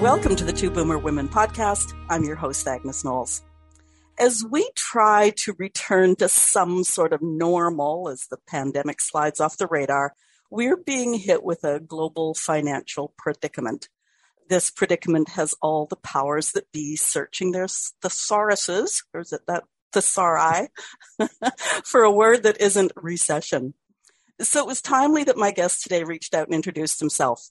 Welcome to the Two Boomer Women podcast. I'm your host, Agnes Knowles. As we try to return to some sort of normal as the pandemic slides off the radar, we're being hit with a global financial predicament. This predicament has all the powers that be searching their thesauruses, or is it that thesauri, for a word that isn't recession. So it was timely that my guest today reached out and introduced himself.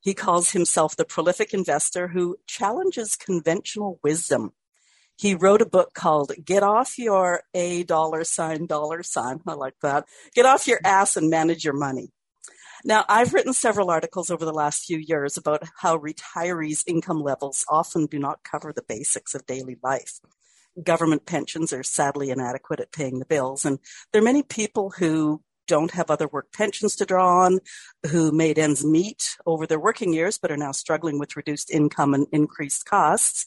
He calls himself the prolific investor who challenges conventional wisdom. He wrote a book called Get Off Your A Dollar Sign Dollar Sign. I like that. Get off your ass and manage your money. Now, I've written several articles over the last few years about how retirees' income levels often do not cover the basics of daily life. Government pensions are sadly inadequate at paying the bills, and there are many people who don't have other work pensions to draw on, who made ends meet over their working years but are now struggling with reduced income and increased costs,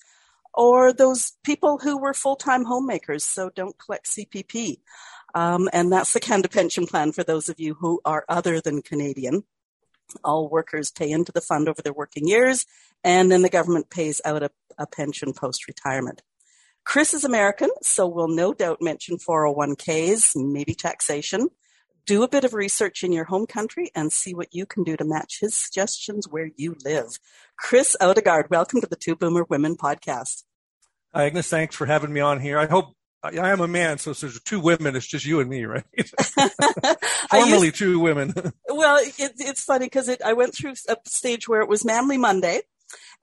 or those people who were full time homemakers, so don't collect CPP. Um, and that's the of pension plan for those of you who are other than Canadian. All workers pay into the fund over their working years, and then the government pays out a, a pension post retirement. Chris is American, so we'll no doubt mention 401ks, maybe taxation do a bit of research in your home country and see what you can do to match his suggestions where you live. Chris Odegaard, welcome to the Two Boomer Women podcast. Hi, Agnes. Thanks for having me on here. I hope I am a man, so if there's two women, it's just you and me, right? Formerly used, two women. well, it, it's funny because it, I went through a stage where it was Manly Monday,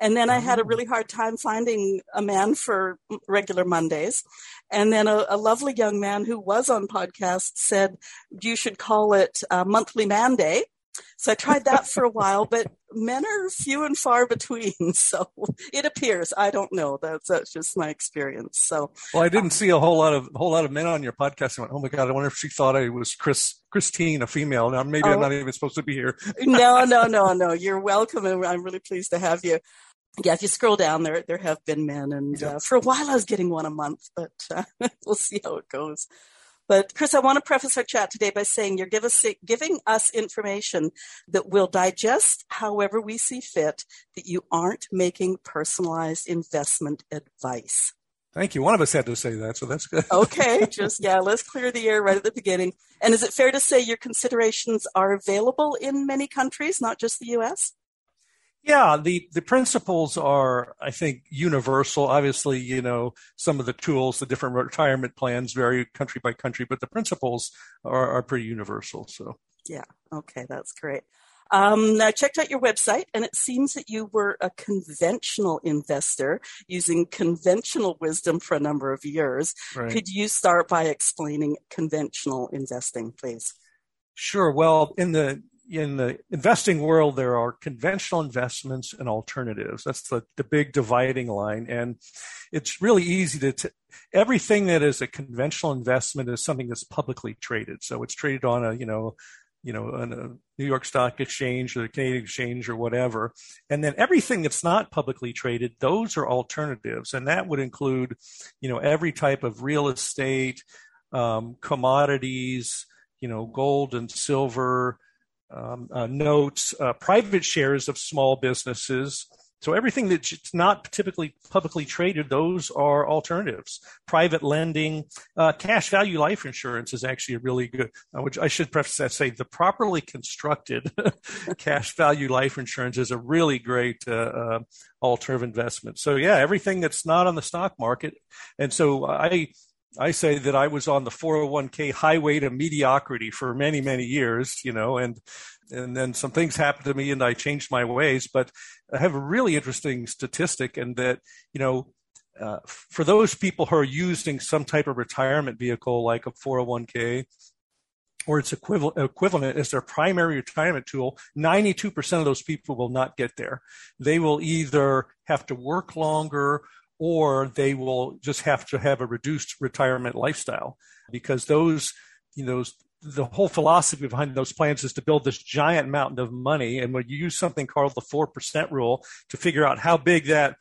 and then I had a oh. really hard time finding a man for regular Mondays. And then a, a lovely young man who was on podcast said, you should call it uh, Monthly Man Day. So I tried that for a while, but men are few and far between. So it appears. I don't know. That's that's just my experience. So well, I didn't um, see a whole lot of whole lot of men on your podcast. I went, oh my god! I wonder if she thought I was Chris Christine, a female. Now maybe oh, I'm not even supposed to be here. no, no, no, no. You're welcome, and I'm really pleased to have you. Yeah, if you scroll down there, there have been men, and uh, for a while I was getting one a month, but uh, we'll see how it goes. But Chris, I want to preface our chat today by saying you're give us, giving us information that we'll digest however we see fit, that you aren't making personalized investment advice. Thank you. One of us had to say that, so that's good. okay, just yeah, let's clear the air right at the beginning. And is it fair to say your considerations are available in many countries, not just the US? Yeah, the, the principles are, I think, universal. Obviously, you know, some of the tools, the different retirement plans vary country by country, but the principles are, are pretty universal. So, yeah, okay, that's great. Um, I checked out your website, and it seems that you were a conventional investor using conventional wisdom for a number of years. Right. Could you start by explaining conventional investing, please? Sure. Well, in the in the investing world, there are conventional investments and alternatives. That's the, the big dividing line. And it's really easy to, t- everything that is a conventional investment is something that's publicly traded. So it's traded on a, you know, you know, on a New York Stock Exchange or the Canadian Exchange or whatever. And then everything that's not publicly traded, those are alternatives. And that would include, you know, every type of real estate, um, commodities, you know, gold and silver, um, uh, notes, uh, private shares of small businesses, So everything that's not typically publicly traded, those are alternatives. Private lending, uh, cash value life insurance is actually a really good, uh, which I should preface that say the properly constructed cash value life insurance is a really great uh, uh, alternative investment. So yeah, everything that's not on the stock market. And so I, I say that I was on the 401k highway to mediocrity for many, many years, you know, and and then some things happened to me and I changed my ways. But I have a really interesting statistic in that, you know, uh, for those people who are using some type of retirement vehicle like a 401k or its equivalent, equivalent as their primary retirement tool, 92% of those people will not get there. They will either have to work longer or they will just have to have a reduced retirement lifestyle because those, you know, the whole philosophy behind those plans is to build this giant mountain of money. And when you use something called the 4% rule to figure out how big that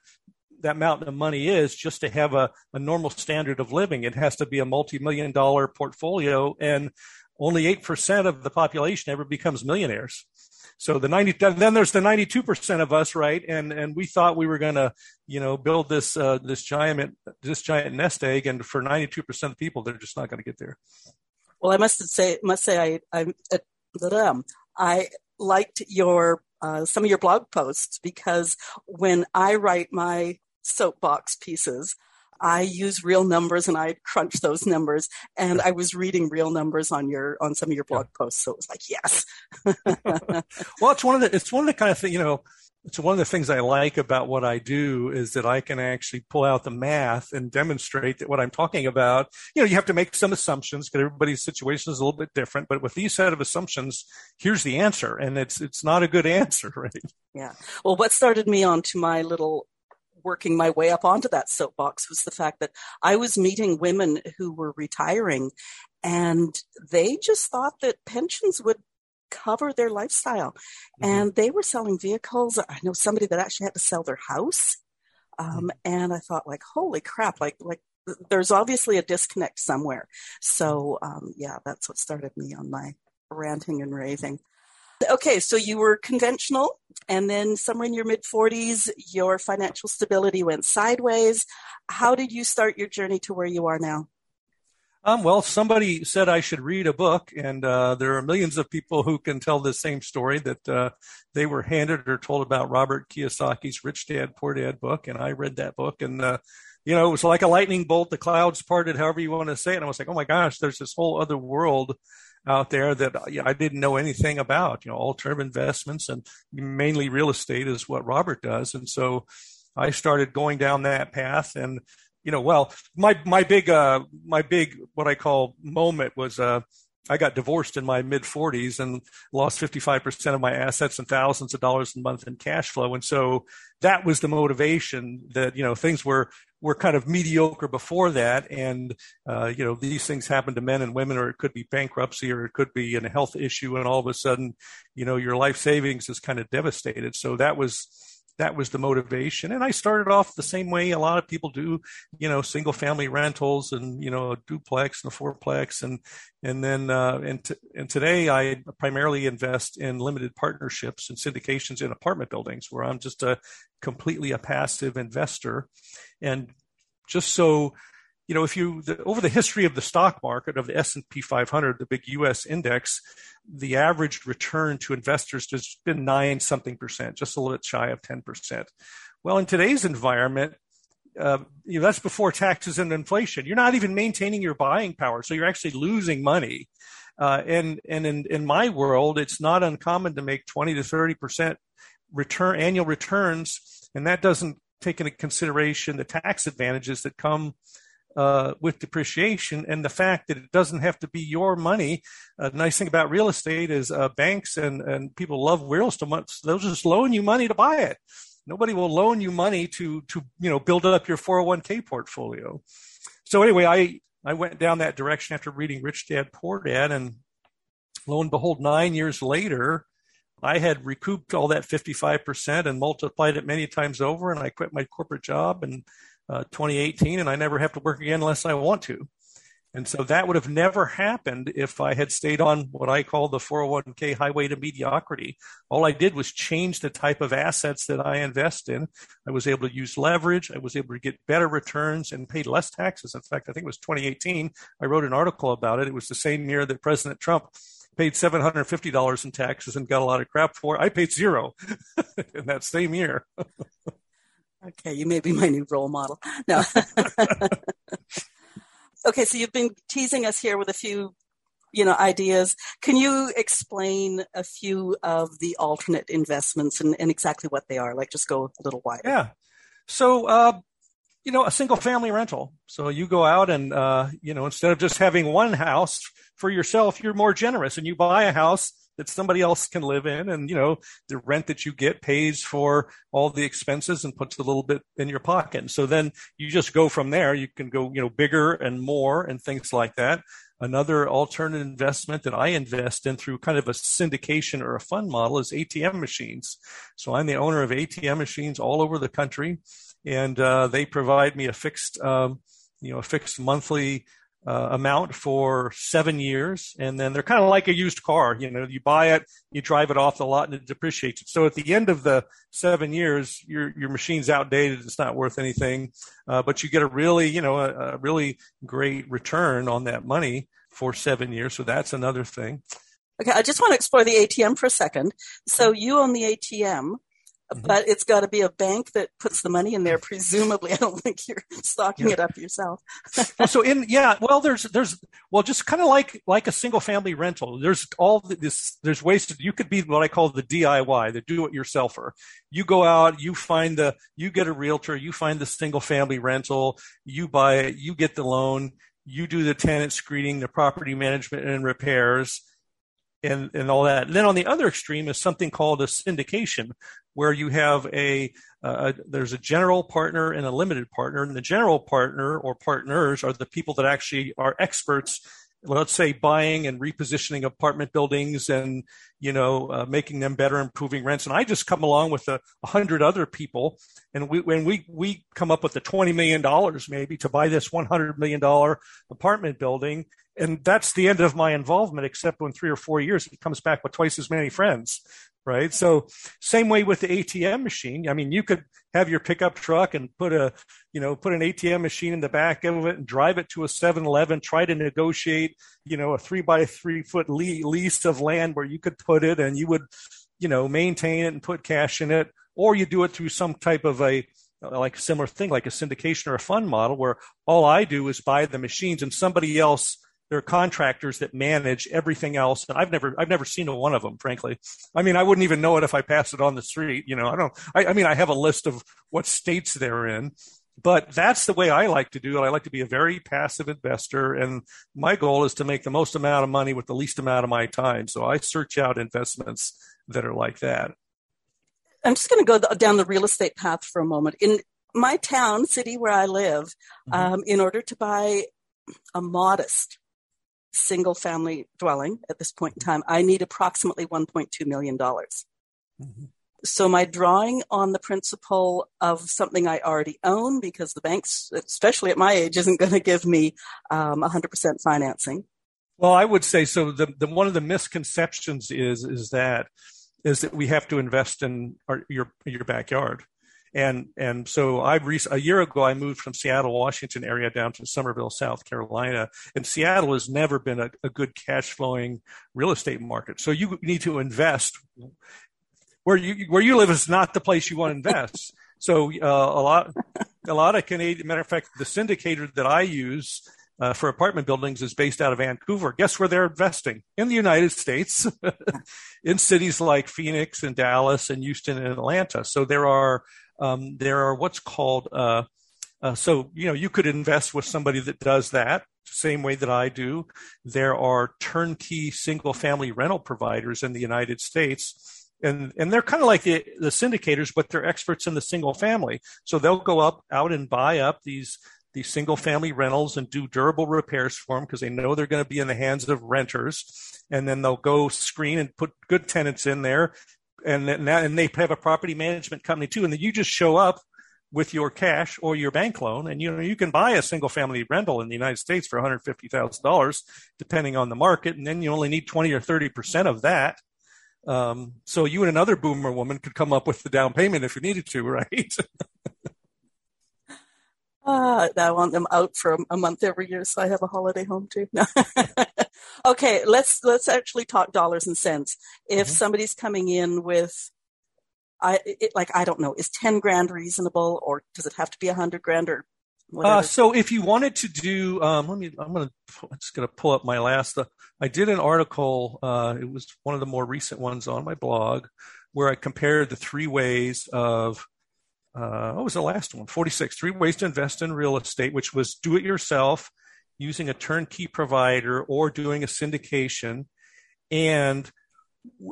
that mountain of money is just to have a, a normal standard of living. It has to be a multi-million dollar portfolio and only 8% of the population ever becomes millionaires. So the 90, then there's the 92% of us, right? And, and we thought we were going to, you know, build this, uh, this giant, this giant nest egg. And for 92% of people, they're just not going to get there. Well, I must say, must say, I, I, uh, I liked your uh, some of your blog posts because when I write my soapbox pieces, I use real numbers and I crunch those numbers. And I was reading real numbers on your on some of your blog posts, so it was like, yes. well, it's one of the it's one of the kind of thing you know It's one of the things I like about what I do is that I can actually pull out the math and demonstrate that what I'm talking about, you know, you have to make some assumptions because everybody's situation is a little bit different. But with these set of assumptions, here's the answer. And it's it's not a good answer, right? Yeah. Well, what started me on to my little working my way up onto that soapbox was the fact that I was meeting women who were retiring and they just thought that pensions would cover their lifestyle. Mm-hmm. And they were selling vehicles. I know somebody that actually had to sell their house. Um, mm-hmm. and I thought like, holy crap, like, like there's obviously a disconnect somewhere. So, um, yeah, that's what started me on my ranting and raving. Okay, so you were conventional, and then somewhere in your mid 40s, your financial stability went sideways. How did you start your journey to where you are now? Um, well, somebody said I should read a book, and uh, there are millions of people who can tell the same story that uh, they were handed or told about Robert Kiyosaki's Rich Dad Poor Dad book, and I read that book, and uh, you know, it was like a lightning bolt. The clouds parted, however you want to say it. And I was like, oh my gosh, there's this whole other world out there that I didn't know anything about. You know, alternative investments and mainly real estate is what Robert does, and so I started going down that path and you know, well, my my big uh my big what I call moment was uh I got divorced in my mid 40s and lost 55% of my assets and thousands of dollars a month in cash flow. And so that was the motivation that, you know, things were, were kind of mediocre before that. And, uh, you know, these things happen to men and women, or it could be bankruptcy, or it could be a health issue. And all of a sudden, you know, your life savings is kind of devastated. So that was, that was the motivation. And I started off the same way a lot of people do, you know, single family rentals and, you know, a duplex and a fourplex. And, and then, uh, and, t- and today I primarily invest in limited partnerships and syndications in apartment buildings where I'm just a completely a passive investor. And just so you know, if you the, over the history of the stock market of the S&P 500, the big U.S. index, the average return to investors has been nine something percent, just a little bit shy of 10 percent. Well, in today's environment, uh, you know, that's before taxes and inflation. You're not even maintaining your buying power, so you're actually losing money. Uh, and and in, in my world, it's not uncommon to make 20 to 30 percent return annual returns, and that doesn't take into consideration the tax advantages that come uh, with depreciation and the fact that it doesn't have to be your money. A nice thing about real estate is uh, banks and, and people love real estate. They'll just loan you money to buy it. Nobody will loan you money to to you know build up your 401k portfolio. So anyway, I I went down that direction after reading Rich Dad Poor Dad, and lo and behold, nine years later, I had recouped all that 55% and multiplied it many times over, and I quit my corporate job in uh, 2018, and I never have to work again unless I want to. And so that would have never happened if I had stayed on what I call the 401k highway to mediocrity. All I did was change the type of assets that I invest in. I was able to use leverage. I was able to get better returns and paid less taxes. In fact, I think it was 2018. I wrote an article about it. It was the same year that President Trump paid $750 in taxes and got a lot of crap for. I paid zero in that same year. okay, you may be my new role model. No. okay, so you've been teasing us here with a few you know ideas can you explain a few of the alternate investments and, and exactly what they are like just go a little wider yeah so uh, you know a single family rental. So you go out and uh, you know instead of just having one house for yourself you're more generous and you buy a house that somebody else can live in and you know the rent that you get pays for all the expenses and puts a little bit in your pocket. So then you just go from there. You can go you know bigger and more and things like that. Another alternative investment that i invest in through kind of a syndication or a fund model is atm machines. So i'm the owner of atm machines all over the country and uh, they provide me a fixed um, you know a fixed monthly uh, amount for seven years, and then they're kind of like a used car. You know, you buy it, you drive it off the lot, and it depreciates. So at the end of the seven years, your your machine's outdated; it's not worth anything. Uh, but you get a really, you know, a, a really great return on that money for seven years. So that's another thing. Okay, I just want to explore the ATM for a second. So you own the ATM. Mm-hmm. But it's got to be a bank that puts the money in there. Presumably, I don't think you're stocking yeah. it up yourself. so in yeah, well, there's there's well, just kind of like like a single family rental. There's all this. There's ways to you could be what I call the DIY, the do it yourselfer. You go out, you find the, you get a realtor, you find the single family rental, you buy it, you get the loan, you do the tenant screening, the property management and repairs and, and all that. And then on the other extreme is something called a syndication, where you have a, uh, there's a general partner and a limited partner, and the general partner or partners are the people that actually are experts let's say buying and repositioning apartment buildings and you know uh, making them better improving rents and i just come along with a, a hundred other people and we when we we come up with the 20 million dollars maybe to buy this 100 million dollar apartment building and that's the end of my involvement except when three or four years it comes back with twice as many friends right? So same way with the atm machine. I mean you could have your pickup truck and put a you know put an atm machine in the back of it and drive it to a 7-eleven try to negotiate you know a three by three foot lease of land where you could put it and you would you know maintain it and put cash in it. Or you do it through some type of a like similar thing like a syndication or a fund model where all i do is buy the machines and somebody else there are contractors that manage everything else, and I've never I've never seen a one of them, frankly. I mean, I wouldn't even know it if I passed it on the street. You know, I don't. I, I mean, I have a list of what states they're in, but that's the way I like to do it. I like to be a very passive investor, and my goal is to make the most amount of money with the least amount of my time. So I search out investments that are like that. I'm just going to go down the real estate path for a moment. In my town, city where I live, mm-hmm. um, in order to buy a modest single family dwelling at this point in time, I need approximately $1.2 million. Mm-hmm. So my drawing on the principle of something I already own because the banks, especially at my age, isn't going to give me um, 100% financing. Well, I would say so. The, the one of the misconceptions is is that is that we have to invest in our, your your backyard. And and so I re- a year ago I moved from Seattle, Washington area down to Summerville, South Carolina, and Seattle has never been a, a good cash flowing real estate market. So you need to invest where you where you live is not the place you want to invest. So uh, a lot a lot of Canadian matter of fact, the syndicator that I use uh, for apartment buildings is based out of Vancouver. Guess where they're investing? In the United States, in cities like Phoenix and Dallas and Houston and Atlanta. So there are um, there are what's called uh, uh, so you know you could invest with somebody that does that same way that I do. There are turnkey single family rental providers in the United States. And, and they're kind of like the, the syndicators, but they're experts in the single family. So they'll go up out and buy up these these single family rentals and do durable repairs for them because they know they're going to be in the hands of renters. And then they'll go screen and put good tenants in there and and they have a property management company too. And then you just show up with your cash or your bank loan. And you know, you can buy a single family rental in the United States for $150,000, depending on the market. And then you only need 20 or 30% of that. Um, so you and another boomer woman could come up with the down payment if you needed to, right? Uh, I want them out for a month every year, so I have a holiday home too. okay, let's let's actually talk dollars and cents. If mm-hmm. somebody's coming in with I it, like I don't know, is ten grand reasonable, or does it have to be a hundred grand, or uh, so if you wanted to do, um, let me, I'm going to, I'm just going to pull up my last, uh, I did an article, uh, it was one of the more recent ones on my blog where I compared the three ways of, uh, what was the last one? 46, three ways to invest in real estate, which was do it yourself, using a turnkey provider or doing a syndication. And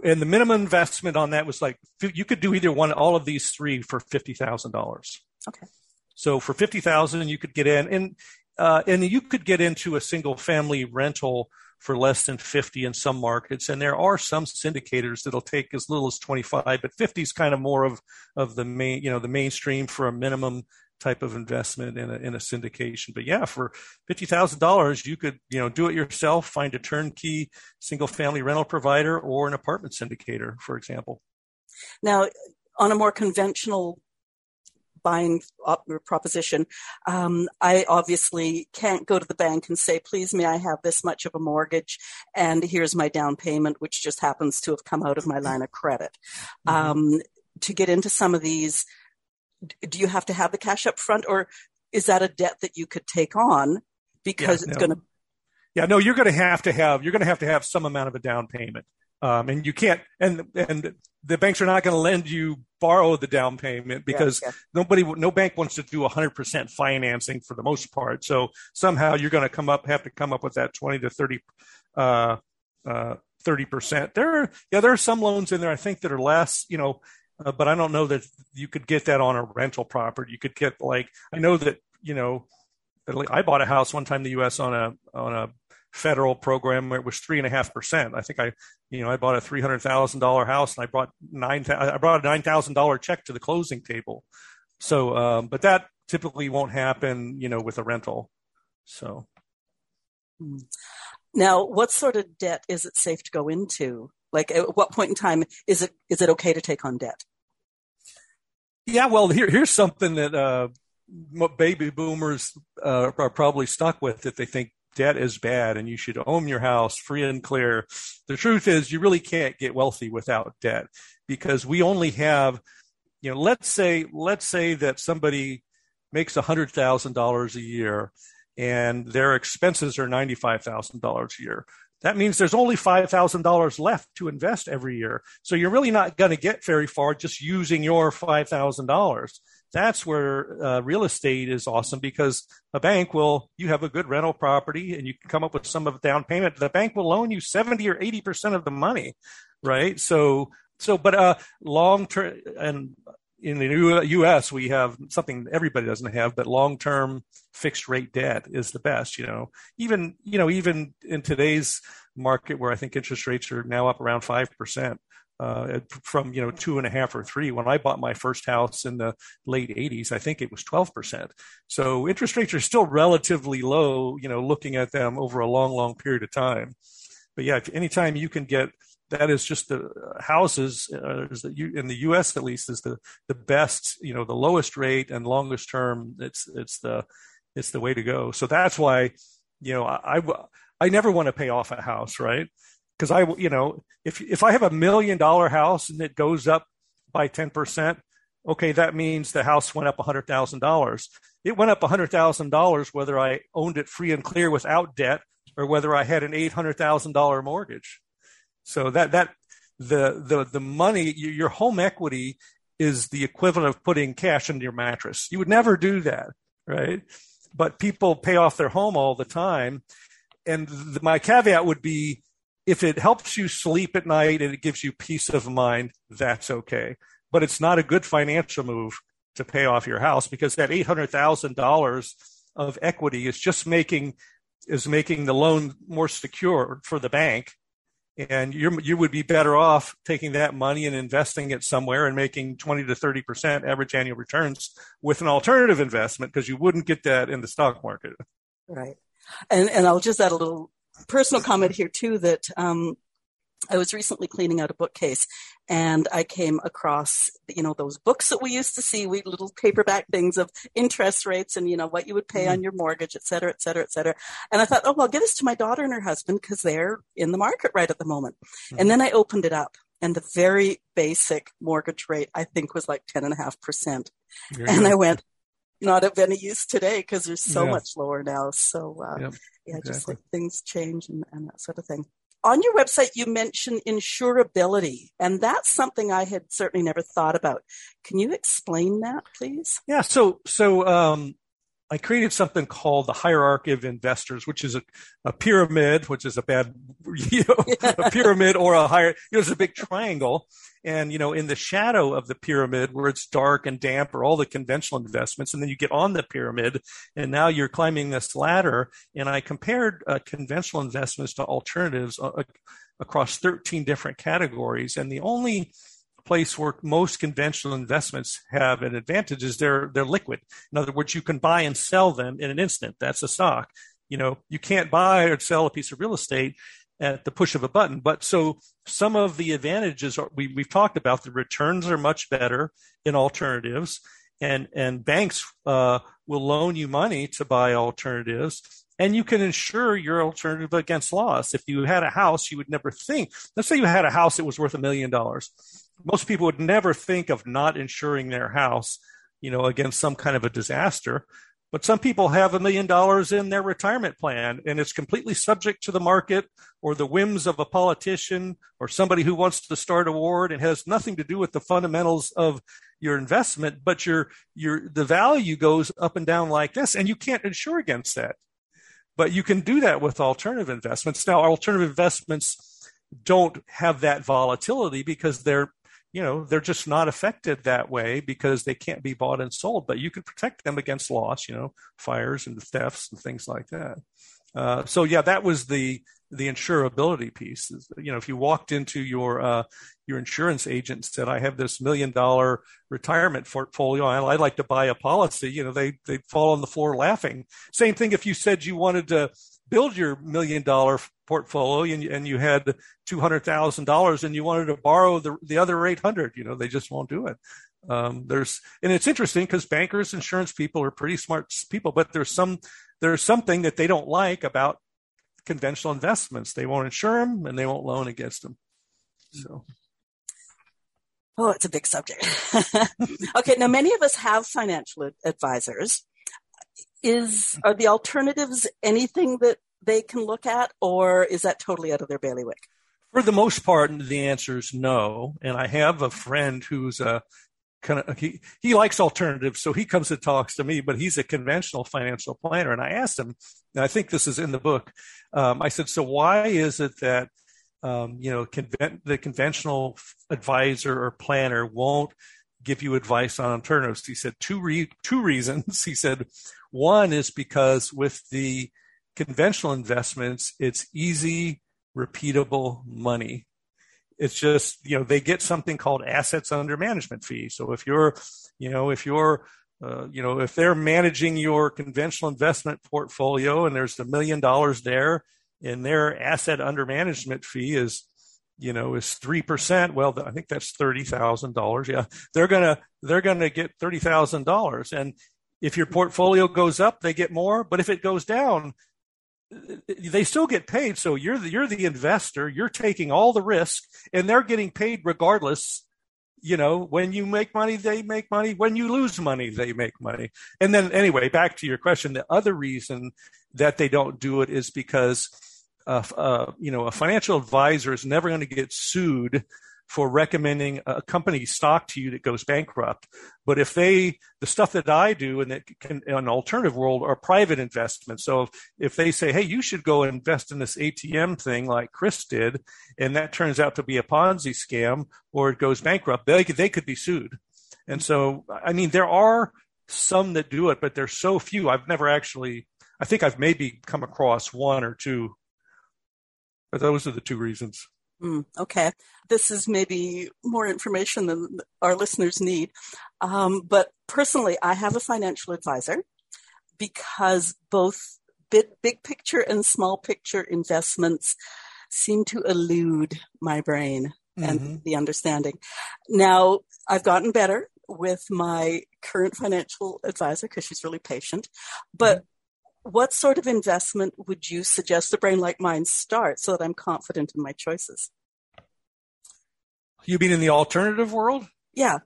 and the minimum investment on that was like you could do either one all of these three for fifty thousand dollars okay so for fifty thousand you could get in and uh, and you could get into a single family rental for less than 50 in some markets and there are some syndicators that'll take as little as 25 but 50 is kind of more of of the main you know the mainstream for a minimum type of investment in a, in a syndication. But yeah, for fifty thousand dollars, you could you know do it yourself, find a turnkey single family rental provider or an apartment syndicator, for example. Now, on a more conventional buying proposition, um, I obviously can't go to the bank and say, please, may I have this much of a mortgage? And here's my down payment, which just happens to have come out of my line of credit. Mm-hmm. Um, to get into some of these, do you have to have the cash up front or is that a debt that you could take on because yeah, it's no. going to yeah no you're going to have to have you're going to have to have some amount of a down payment um, and you can't and and the banks are not going to lend you borrow the down payment because yeah, yeah. nobody no bank wants to do 100% financing for the most part so somehow you're going to come up have to come up with that 20 to 30 uh, uh, 30%. There are, yeah, there are some loans in there, I think, that are less, you know, uh, but I don't know that you could get that on a rental property. You could get like I know that you know I bought a house one time in the U.S. on a on a federal program where it was three and a half percent. I think I you know I bought a three hundred thousand dollar house and I brought nine I brought a nine thousand dollar check to the closing table. So, um, but that typically won't happen, you know, with a rental. So. Hmm. Now, what sort of debt is it safe to go into? Like, at what point in time is it is it okay to take on debt? Yeah, well, here, here's something that uh, baby boomers uh, are probably stuck with that they think debt is bad and you should own your house free and clear. The truth is, you really can't get wealthy without debt because we only have, you know, let's say let's say that somebody makes a hundred thousand dollars a year and their expenses are ninety five thousand dollars a year that means there's only $5,000 left to invest every year. So you're really not going to get very far just using your $5,000. That's where uh, real estate is awesome because a bank will, you have a good rental property and you can come up with some of down payment. The bank will loan you 70 or 80% of the money, right? So, so, but uh, long term, and in the U.S., we have something everybody doesn't have, but long-term fixed rate debt is the best. You know, even you know even in today's market where I think interest rates are now up around five percent. Uh, from you know two and a half or three. When I bought my first house in the late '80s, I think it was 12 percent. So interest rates are still relatively low. You know, looking at them over a long, long period of time. But yeah, if anytime you can get that is just the houses uh, in the U.S. at least is the the best, you know, the lowest rate and longest term. It's it's the it's the way to go. So that's why, you know, I I, I never want to pay off a house, right? Because I, you know, if if I have a million dollar house and it goes up by ten percent, okay, that means the house went up hundred thousand dollars. It went up hundred thousand dollars whether I owned it free and clear without debt or whether I had an eight hundred thousand dollar mortgage. So that that the the the money your home equity is the equivalent of putting cash into your mattress. You would never do that, right? But people pay off their home all the time, and the, my caveat would be if it helps you sleep at night and it gives you peace of mind, that's okay. But it's not a good financial move to pay off your house because that eight hundred thousand dollars of equity is just making is making the loan more secure for the bank and you you would be better off taking that money and investing it somewhere and making 20 to 30 percent average annual returns with an alternative investment because you wouldn't get that in the stock market. Right, and and I'll just add a little personal comment here too that um, I was recently cleaning out a bookcase and I came across, you know, those books that we used to see, we little paperback things of interest rates and, you know, what you would pay mm. on your mortgage, et cetera, et cetera, et cetera. And I thought, oh, well, I'll give this to my daughter and her husband because they're in the market right at the moment. Mm. And then I opened it up and the very basic mortgage rate, I think was like 10.5%. And I went, not of any use today because they're so yeah. much lower now. So, uh, yep, yeah, exactly. just like things change and, and that sort of thing on your website, you mention insurability, and that's something I had certainly never thought about. Can you explain that, please? Yeah. So, so um, I created something called the hierarchy of investors, which is a, a pyramid, which is a bad, you know, yeah. a pyramid or a higher, you know, it's a big triangle. And, you know, in the shadow of the pyramid where it's dark and damp are all the conventional investments. And then you get on the pyramid and now you're climbing this ladder. And I compared uh, conventional investments to alternatives uh, across 13 different categories. And the only place where most conventional investments have an advantage is they're they're liquid. In other words, you can buy and sell them in an instant. That's a stock. You know, you can't buy or sell a piece of real estate at the push of a button. But so some of the advantages are, we, we've talked about the returns are much better in alternatives and, and banks uh, will loan you money to buy alternatives and you can insure your alternative against loss. If you had a house, you would never think, let's say you had a house that was worth a million dollars most people would never think of not insuring their house, you know, against some kind of a disaster. But some people have a million dollars in their retirement plan and it's completely subject to the market or the whims of a politician or somebody who wants to start a war and has nothing to do with the fundamentals of your investment, but your your the value goes up and down like this and you can't insure against that. But you can do that with alternative investments. Now alternative investments don't have that volatility because they're you know they're just not affected that way because they can't be bought and sold but you can protect them against loss you know fires and thefts and things like that. Uh, so yeah that was the the insurability piece you know if you walked into your uh, your insurance agent and said i have this million dollar retirement portfolio. I, i'd like to buy a policy you know they they fall on the floor laughing. Same thing if you said you wanted to build your million dollar portfolio and, and you had $200,000 and you wanted to borrow the, the other 800, you know, they just won't do it. Um, there's, and it's interesting because bankers, insurance people are pretty smart people, but there's some, there's something that they don't like about conventional investments. They won't insure them and they won't loan against them. So. Oh, it's a big subject. okay. Now, many of us have financial advisors is are the alternatives anything that they can look at, or is that totally out of their bailiwick? For the most part, the answer is no. And I have a friend who's a kind of he he likes alternatives, so he comes and talks to me. But he's a conventional financial planner, and I asked him, and I think this is in the book. Um, I said, so why is it that um, you know conven- the conventional advisor or planner won't give you advice on alternatives? He said two re- two reasons. He said one is because with the conventional investments, it's easy, repeatable money. It's just, you know, they get something called assets under management fee. So if you're, you know, if you're, uh, you know, if they're managing your conventional investment portfolio and there's a million dollars there and their asset under management fee is, you know, is 3%, well, I think that's $30,000. Yeah. They're going to, they're going to get $30,000. And if your portfolio goes up, they get more. But if it goes down, they still get paid. So you're the, you're the investor. You're taking all the risk, and they're getting paid regardless. You know, when you make money, they make money. When you lose money, they make money. And then, anyway, back to your question. The other reason that they don't do it is because, uh, uh, you know, a financial advisor is never going to get sued for recommending a company stock to you that goes bankrupt. But if they, the stuff that I do and that can, in an alternative world are private investments. So if, if they say, hey, you should go invest in this ATM thing like Chris did, and that turns out to be a Ponzi scam or it goes bankrupt, they could, they could be sued. And so, I mean, there are some that do it, but there's so few. I've never actually, I think I've maybe come across one or two. But those are the two reasons. Mm, okay. This is maybe more information than our listeners need. Um, but personally, I have a financial advisor because both big, big picture and small picture investments seem to elude my brain and mm-hmm. the understanding. Now, I've gotten better with my current financial advisor because she's really patient. But mm-hmm. What sort of investment would you suggest a brain like mine start so that I'm confident in my choices? You mean in the alternative world? Yeah.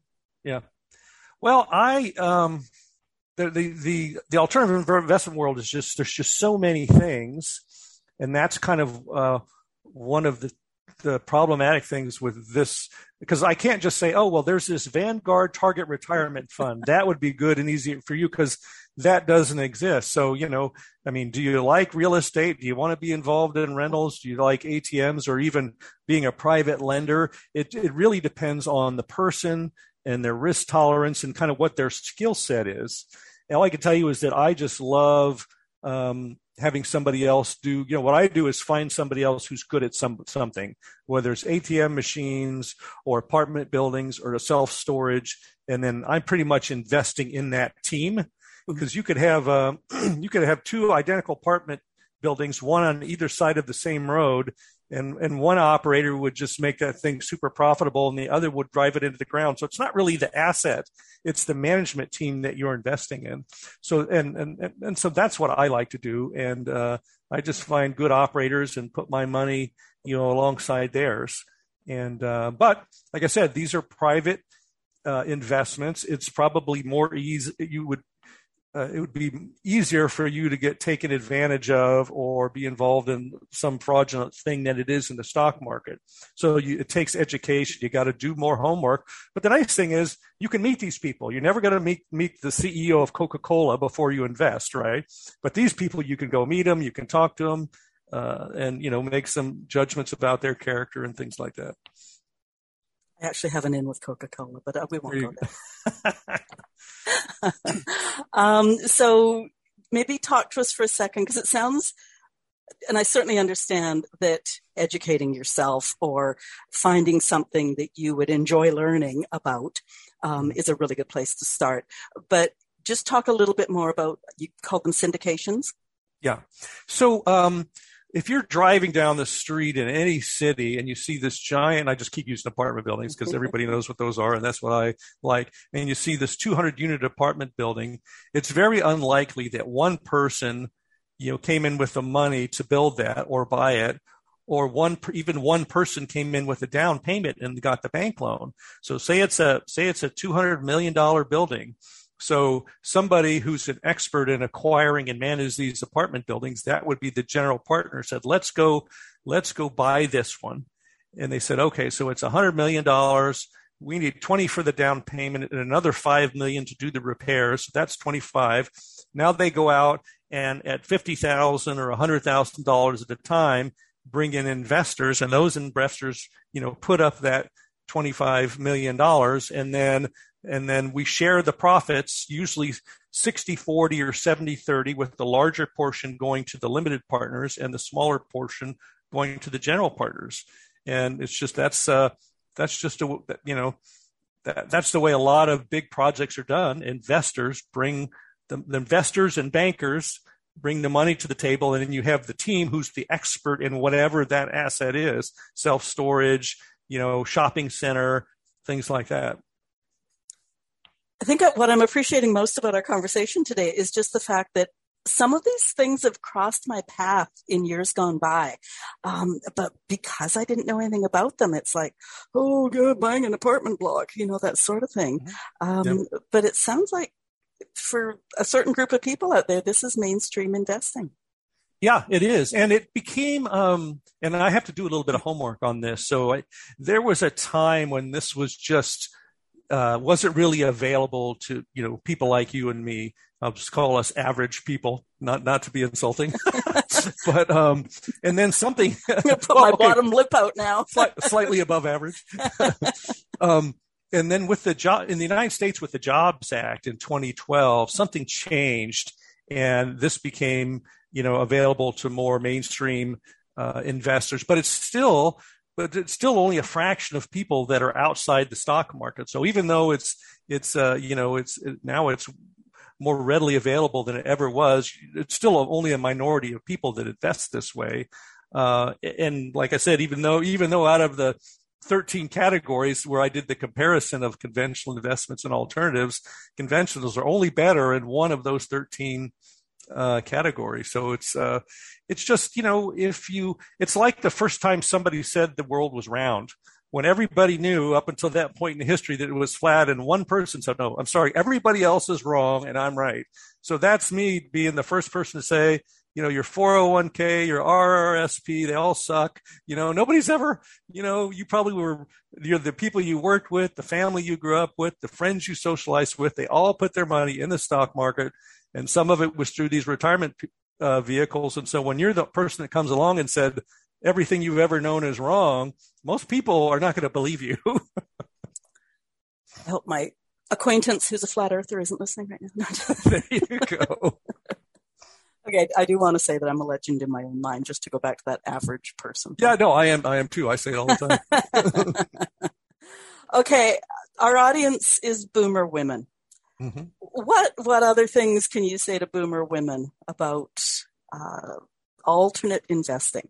Yeah. Well, I um, the, the the the alternative investment world is just there's just so many things, and that's kind of uh, one of the the problematic things with this because I can't just say, oh well, there's this Vanguard Target Retirement Fund that would be good and easy for you because that doesn't exist. So you know, I mean, do you like real estate? Do you want to be involved in rentals? Do you like ATMs or even being a private lender? It it really depends on the person and their risk tolerance and kind of what their skill set is. And all I can tell you is that I just love um, having somebody else do. You know, what I do is find somebody else who's good at some something, whether it's ATM machines or apartment buildings or a self storage, and then I'm pretty much investing in that team because you could have uh, you could have two identical apartment buildings, one on either side of the same road, and and one operator would just make that thing super profitable and the other would drive it into the ground. So it's not really the asset it's the management team that you're investing in. So and and and so that's what i like to do. And uh, i just find good operators and put my money you know alongside theirs. And uh, but like i said these are private uh, investments. It's probably more easy you would uh, it would be easier for you to get taken advantage of or be involved in some fraudulent thing than it is in the stock market. So you, it takes education. You got to do more homework. But the nice thing is you can meet these people. You're never going to meet meet the CEO of Coca Cola before you invest, right? But these people, you can go meet them. You can talk to them, uh, and you know make some judgments about their character and things like that. I actually have an in with Coca Cola, but uh, we won't go there. um, so maybe talk to us for a second because it sounds, and I certainly understand that educating yourself or finding something that you would enjoy learning about um, is a really good place to start. But just talk a little bit more about you call them syndications. Yeah. So um, if you're driving down the street in any city and you see this giant, I just keep using apartment buildings because everybody knows what those are, and that's what I like. And you see this 200 unit apartment building, it's very unlikely that one person, you know, came in with the money to build that or buy it, or one even one person came in with a down payment and got the bank loan. So say it's a say it's a 200 million dollar building so somebody who's an expert in acquiring and manage these apartment buildings, that would be the general partner said, let's go, let's go buy this one. And they said, okay, so it's a hundred million dollars. We need 20 for the down payment and another 5 million to do the repairs. So that's 25. Now they go out and at 50,000 or $100,000 at a time, bring in investors and those investors, you know, put up that $25 million and then and then we share the profits usually 60 40 or 70 30 with the larger portion going to the limited partners and the smaller portion going to the general partners. And it's just that's uh that's just a you know that, that's the way a lot of big projects are done. Investors bring the, the investors and bankers bring the money to the table and then you have the team who's the expert in whatever that asset is self storage you know shopping center things like that I think what I'm appreciating most about our conversation today is just the fact that some of these things have crossed my path in years gone by. Um, but because I didn't know anything about them, it's like, oh, good, buying an apartment block, you know, that sort of thing. Mm-hmm. Um, yep. But it sounds like for a certain group of people out there, this is mainstream investing. Yeah, it is. And it became, um, and I have to do a little bit of homework on this. So I, there was a time when this was just uh, wasn't really available to you know people like you and me. I'll just call us average people, not not to be insulting, but um, and then something. I'm gonna put well, my okay, bottom lip out now. slightly above average. um, and then with the job in the United States with the Jobs Act in 2012, something changed, and this became you know available to more mainstream uh, investors. But it's still but it's still only a fraction of people that are outside the stock market. So even though it's it's uh, you know it's now it's more readily available than it ever was, it's still only a minority of people that invest this way. Uh, and like I said, even though even though out of the 13 categories where I did the comparison of conventional investments and alternatives, conventionals are only better in one of those 13 uh, categories. So it's uh, it's just you know if you it's like the first time somebody said the world was round when everybody knew up until that point in history that it was flat and one person said no i'm sorry everybody else is wrong and i'm right. So that's me being the first person to say you know your 401k your RRSP they all suck. You know nobody's ever you know you probably were you're the people you worked with the family you grew up with the friends you socialized with they all put their money in the stock market and some of it was through these retirement uh, vehicles and so when you're the person that comes along and said everything you've ever known is wrong most people are not going to believe you I hope my acquaintance who's a flat earther isn't listening right now. there you go. Okay, I do want to say that I'm a legend in my own mind, just to go back to that average person. Yeah, no, I am. I am too. I say it all the time. okay, our audience is boomer women. Mm-hmm. What what other things can you say to boomer women about uh, alternate investing?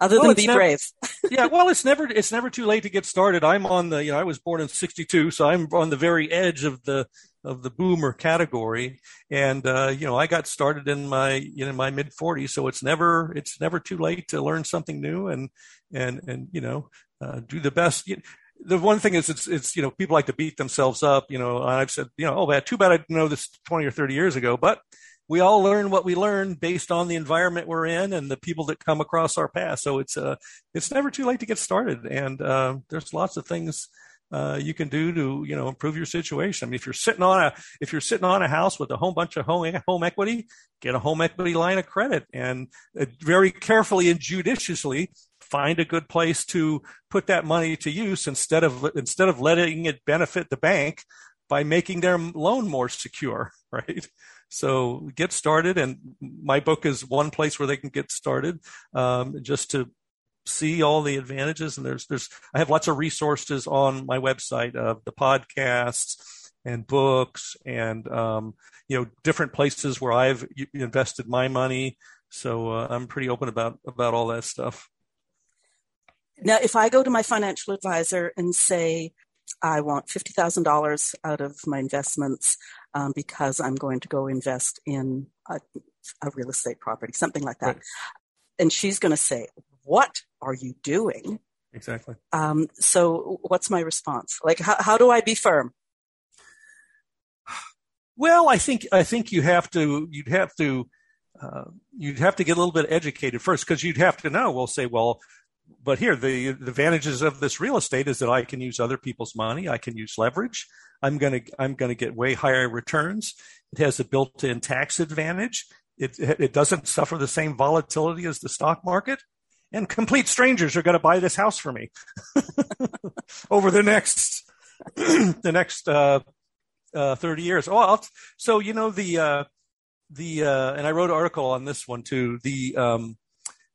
Other well, than be never, brave. yeah, well, it's never it's never too late to get started. I'm on the you know I was born in '62, so I'm on the very edge of the of the boomer category and uh, you know i got started in my you know my mid 40s so it's never it's never too late to learn something new and and and you know uh, do the best you, the one thing is it's it's you know people like to beat themselves up you know i've said you know oh bad too bad i didn't know this 20 or 30 years ago but we all learn what we learn based on the environment we're in and the people that come across our path so it's uh it's never too late to get started and uh, there's lots of things uh, you can do to you know improve your situation. I mean, if you're sitting on a if you're sitting on a house with a whole bunch of home home equity, get a home equity line of credit and uh, very carefully and judiciously find a good place to put that money to use instead of instead of letting it benefit the bank by making their loan more secure, right? So get started, and my book is one place where they can get started, um, just to see all the advantages. And there's there's I have lots of resources on my website of the podcasts and books and um, you know different places where I've invested my money. So uh, I'm pretty open about about all that stuff. Now, if I go to my financial advisor and say I want fifty thousand dollars out of my investments um, because I'm going to go invest in a, a real estate property, something like that, right. and she's going to say, "What are you doing? Exactly. Um, so what's my response? Like, how, how do I be firm? Well, I think I think you have to you'd have to uh, you'd have to get a little bit educated first because you'd have to know. We'll say, well, but here the, the advantages of this real estate is that I can use other people's money. I can use leverage. I'm gonna I'm gonna get way higher returns. It has a built-in tax advantage. It it doesn't suffer the same volatility as the stock market and complete strangers are going to buy this house for me over the next the next uh, uh, 30 years. Oh, I'll, so you know the uh, the uh, and I wrote an article on this one too. The um,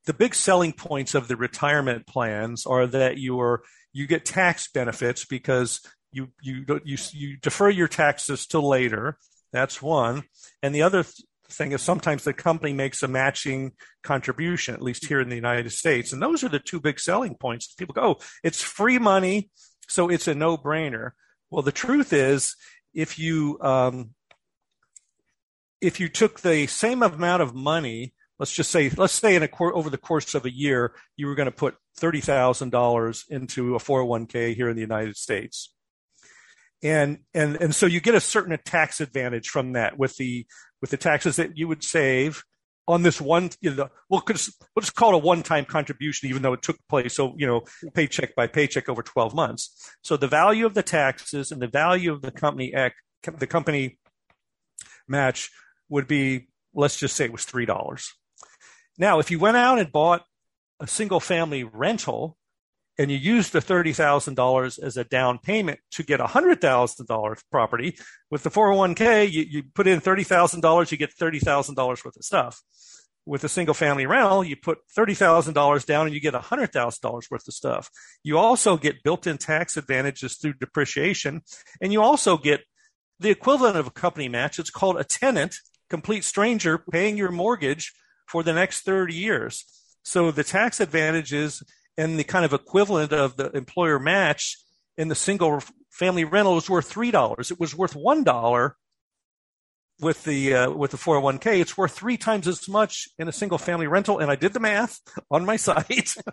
the big selling points of the retirement plans are that you are you get tax benefits because you you you you defer your taxes till later. That's one, and the other thing is sometimes the company makes a matching contribution, at least here in the United States. And those are the two big selling points. People go, oh, it's free money, so it's a no brainer. Well, the truth is, if you um, if you took the same amount of money, let's just say, let's say in a over the course of a year, you were going to put thirty thousand dollars into a 401k here in the United States, and and and so you get a certain tax advantage from that with the with the taxes that you would save on this one, you know, we'll we'll just call it a one-time contribution, even though it took place, so you know, paycheck by paycheck over 12 months. So the value of the taxes and the value of the company the company match would be, let's just say, it was three dollars. Now, if you went out and bought a single-family rental and you used the $30,000 as a down payment to get a $100,000 property, with the 401k, you, you put in $30,000, you get $30,000 worth of stuff. with a single family rental, you put $30,000 down and you get $100,000 worth of stuff. You also get built in tax advantages through depreciation. And you also get the equivalent of a company match. It's called a tenant, complete stranger paying your mortgage for the next 30 years. So the tax advantages and the kind of equivalent of the employer match in the single family rental was worth $3. It was worth $1 with the uh, with the 401k it's worth three times as much in a single family rental. And i did the math on my site.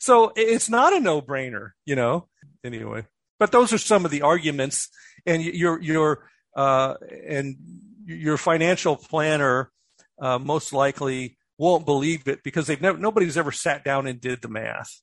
So it's not a no-brainer you know? Anyway but those are some of the arguments. And your your uh, and your financial planner uh, most likely won't believe it because they've never nobody's ever sat down and did the math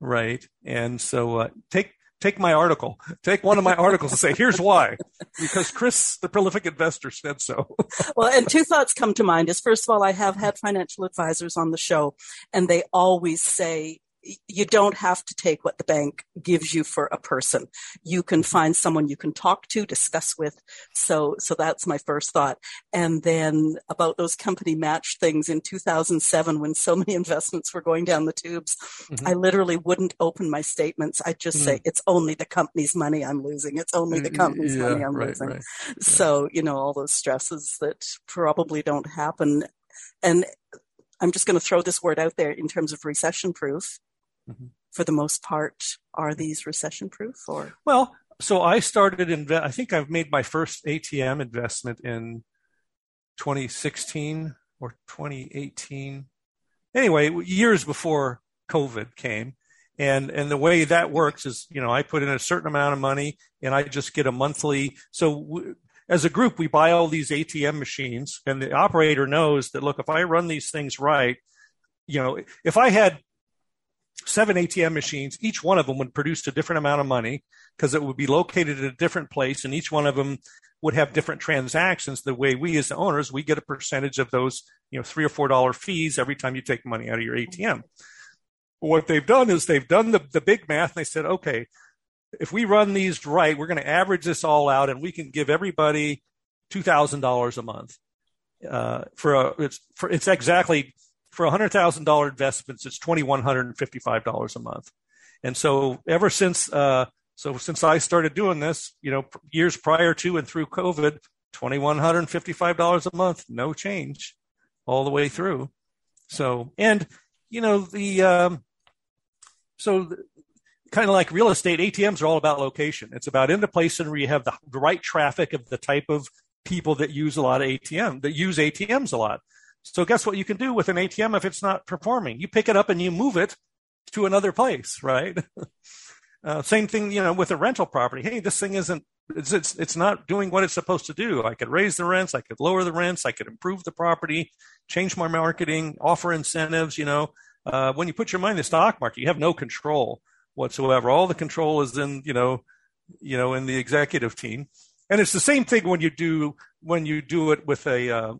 right and so uh, take take my article, take one of my articles and say, here's why. Because Chris, the prolific investor, said so. well, and two thoughts come to mind is first of all, I have had financial advisors on the show and they always say, you don't have to take what the bank gives you for a person. You can find someone you can talk to, discuss with. So, so that's my first thought. And then about those company match things in 2007, when so many investments were going down the tubes, mm-hmm. I literally wouldn't open my statements. I'd just mm-hmm. say, it's only the company's money I'm losing. It's only the company's yeah, money I'm right, losing. Right. So, you know, all those stresses that probably don't happen. And I'm just going to throw this word out there in terms of recession proof mm-hmm. for the most part, are these recession proof or? Well, so I started in, I think I've made my first ATM investment in 2016 or 2018. Anyway, years before COVID came. And, and the way that works is, you know, I put in a certain amount of money and I just get a monthly. So w- as a group, we buy all these ATM machines and the operator knows that, look, if I run these things right, you know, if I had seven ATM machines. Each one of them would produce a different amount of money because it would be located at a different place, and each one of them would have different transactions. The way we, as the owners, we get a percentage of those, you know, three or four dollar fees every time you take money out of your ATM. What they've done is they've done the, the big math and they said, okay, if we run these right, we're going to average this all out, and we can give everybody two thousand dollars a month. Uh, for a, it's for it's exactly for $100,000 investments, it's $2,155 a month. And so ever since, uh, so since I started doing this, you know, years prior to and through COVID, $2,155 a month, no change all the way through. So, and, you know, the, um, so the, kind of like real estate, ATMs are all about location. It's about in the place and where you have the, the right traffic of the type of people that use a lot of ATM, that use ATMs a lot. So guess what you can do with an ATM if it's not performing? You pick it up and you move it to another place, right? uh, same thing, you know, with a rental property. Hey, this thing isn't, it's, it's, it's not doing what it's supposed to do. I could raise the rents. I could lower the rents. I could improve the property, change my marketing, offer incentives. You know, uh, when you put your mind in the stock market, you have no control whatsoever. All the control is in, you know, you know, in the executive team. And it's the same thing when you do when you do it with a uh,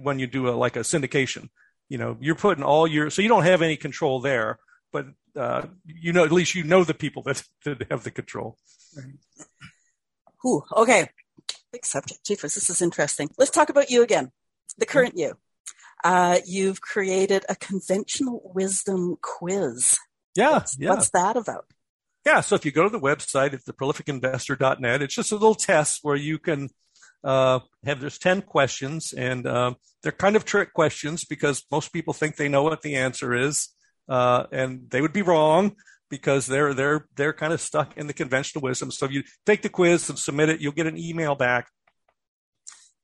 when you do a, like a syndication. You know, you're putting all your so you don't have any control there, but uh, you know at least you know the people that, that have the control. Ooh, okay. Big subject. Jeepers, this is interesting. Let's talk about you again, the current you. Uh, you've created a conventional wisdom quiz. Yeah, what's, yeah. What's that about? Yeah, so if you go to the website, it's theprolificinvestor.net. It's just a little test where you can uh, have there's 10 questions and uh, they're kind of trick questions because most people think they know what the answer is uh, and they would be wrong because they're they're they're kind of stuck in the conventional wisdom. So if you take the quiz and submit it you'll get an email back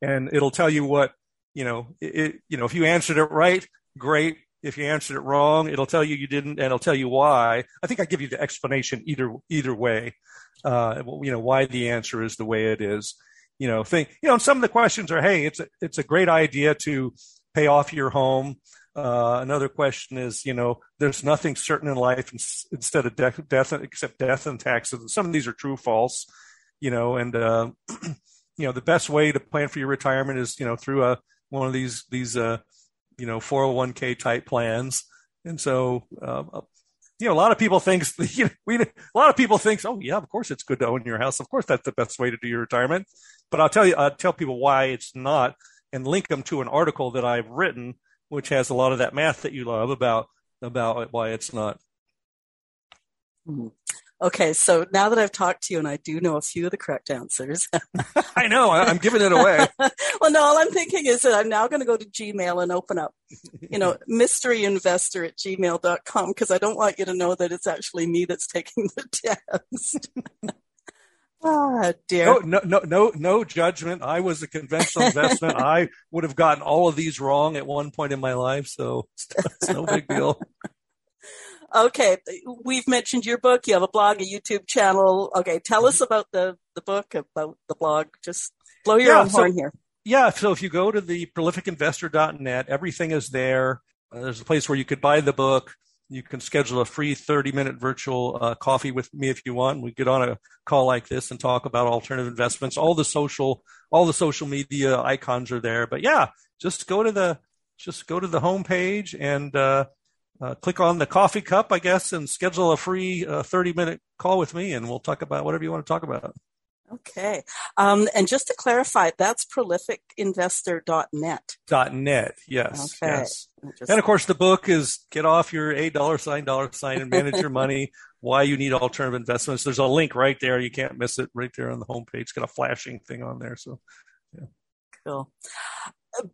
and it'll tell you what you know it, you know if you answered it right great. If you answered it wrong it'll tell you you didn't and it'll tell you why. I think i give you the explanation either either way uh, you know why the answer is the way it is you know, think, you know, some of the questions are, hey, it's a, it's a great idea to pay off your home. Uh, another question is, you know, there's nothing certain in life instead of death, death except death and taxes. Some of these are true, false, you know, and, uh, you know, the best way to plan for your retirement is, you know, through a, one of these, these, uh, you know, 401k type plans. And so, uh, you know, a lot of people think you know, we a lot of people think, oh yeah, of course it's good to own your house. Of course that's the best way to do your retirement. But I'll tell you, I'll tell people why it's not. and link them to an article that I've written, which has a lot of that math that you love about about why it's not. Mm-hmm. Okay, so now that I've talked to you and I do know a few of the correct answers. I know, I'm giving it away. well, no, all I'm thinking is that I'm now going to go to Gmail and open up, you know, mysteryinvestor at gmail.com because I don't want you to know that it's actually me that's taking the test. Ah, dear. No, no, no, no, no judgment. I was a conventional investment. I would have gotten all of these wrong at one point in my life, so it's no big deal. Okay, we've mentioned your book. You have a blog, a YouTube channel. Okay, tell us about the the book, about the blog. Just blow your yeah, own so, horn here. Yeah, so if you go to the prolificinvestor.net, everything is there. Uh, there's a place where you could buy the book. You can schedule a free 30 minute virtual uh, coffee with me if you want. We get on a call like this and talk about alternative investments. All the social, all the social media icons are there. But yeah, just go to the, just go to the homepage and, uh, uh, click on the coffee cup, I guess, and schedule a free uh, 30 minute call with me, and we'll talk about whatever you want to talk about. Okay. Um, and just to clarify, that's prolificinvestor.net. .net, yes. Okay. Yes. And of course, the book is Get Off Your A Dollar Sign, Dollar Sign, and Manage Your Money. Why you need alternative investments. There's a link right there. You can't miss it right there on the homepage. It's got a flashing thing on there. So, yeah. Cool.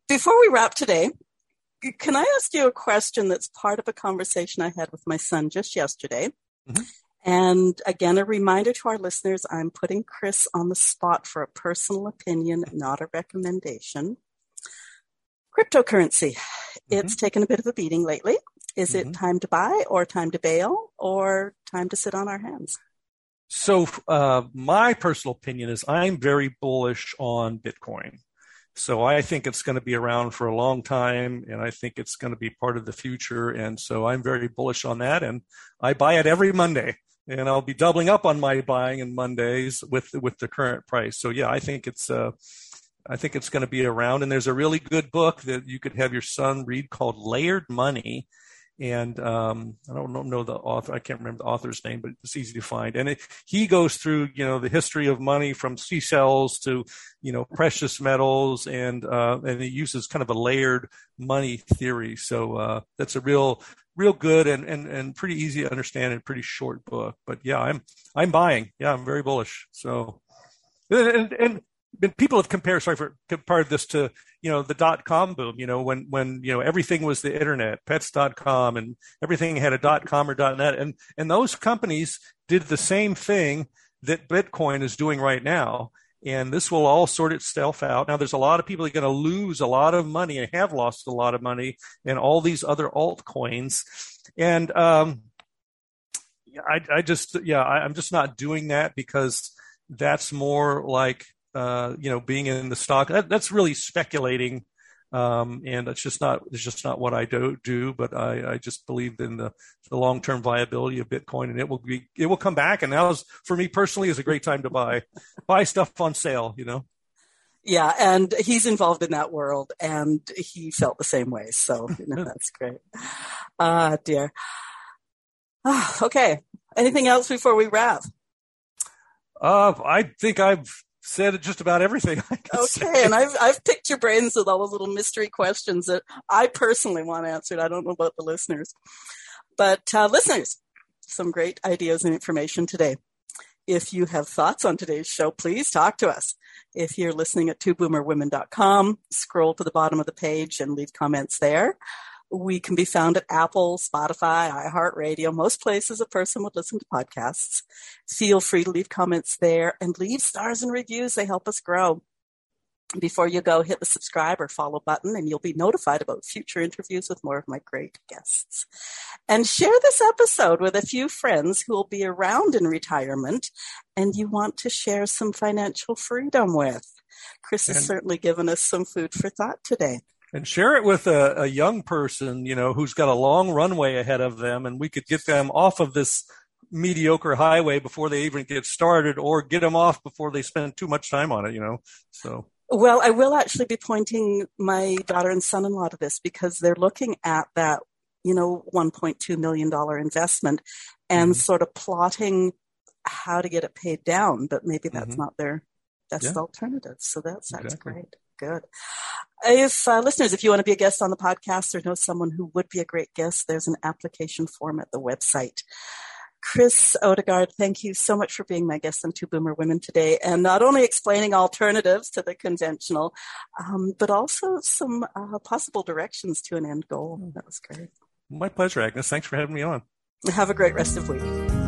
Before we wrap today, can I ask you a question that's part of a conversation I had with my son just yesterday? Mm-hmm. And again, a reminder to our listeners I'm putting Chris on the spot for a personal opinion, not a recommendation. Cryptocurrency. Mm-hmm. It's taken a bit of a beating lately. Is mm-hmm. it time to buy or time to bail or time to sit on our hands? So, uh, my personal opinion is I'm very bullish on Bitcoin. So I think it's going to be around for a long time, and I think it's going to be part of the future. And so I'm very bullish on that, and I buy it every Monday, and I'll be doubling up on my buying in Mondays with with the current price. So yeah, I think it's uh, I think it's going to be around. And there's a really good book that you could have your son read called Layered Money and um, I don't know the author. I can't remember the author's name, but it's easy to find. And it, he goes through, you know, the history of money from seashells to, you know, precious metals, and uh, and he uses kind of a layered money theory. So uh, that's a real, real good and, and and pretty easy to understand and pretty short book. But yeah, I'm I'm buying. Yeah, I'm very bullish. So. And, and people have compared sorry for compared this to you know the dot com boom you know when when you know everything was the internet pets.com and everything had a dot com or dot net. And and those companies did the same thing that bitcoin is doing right now. And this will all sort itself out. Now there's a lot of people that are going to lose a lot of money and have lost a lot of money in all these other altcoins. And um i i just yeah I, i'm just not doing that because that's more like uh, you know, being in the stock. That, that's really speculating, um, and it's just not it's just not what I do. do but I, I just believe in the, the long term viability of Bitcoin, and it will be it will come back. And now, is, for me personally, is a great time to buy buy stuff on sale. You know. Yeah, and he's involved in that world, and he felt the same way. So you know, that's great. Ah, uh, dear. Ah, okay. Anything else before we wrap? Uh, I think I've said just about everything. okay, say. and I've I've picked your brains with all those little mystery questions that I personally want answered. I don't know about the listeners, but uh, listeners, some great ideas and information today. If you have thoughts on today's show, please talk to us. If you're listening at twoboomerwomen.com, scroll to the bottom of the page and leave comments there. We can be found at Apple, Spotify, iHeartRadio, most places a person would listen to podcasts. Feel free to leave comments there and leave stars and reviews. They help us grow. Before you go, hit the subscribe or follow button and you'll be notified about future interviews with more of my great guests. And share this episode with a few friends who will be around in retirement and you want to share some financial freedom with. Chris has certainly given us some food for thought today and share it with a, a, young person, you know, who's got a long runway ahead of them, and we could get them off of this mediocre highway before they even get started, or get them off before they spend too much time on it, you know. So. Well, I will actually be pointing my daughter and son-in-law to this because they're looking at that, you know, 1.2 million dollar investment, and mm-hmm. sort of plotting how to get it paid down, but maybe that's mm-hmm. not their best yeah. alternative. So that's that's exactly. great. Good. If uh, listeners, if you want to be a guest on the podcast or know someone who would be a great guest, there's an application form at the website. Chris Odegaard, thank you so much for being my guest on Two Boomer Women today, and not only explaining alternatives to the conventional, um, but also some uh, possible directions to an end goal. That was great. My pleasure, Agnes. Thanks for having me on. Have a great rest of week.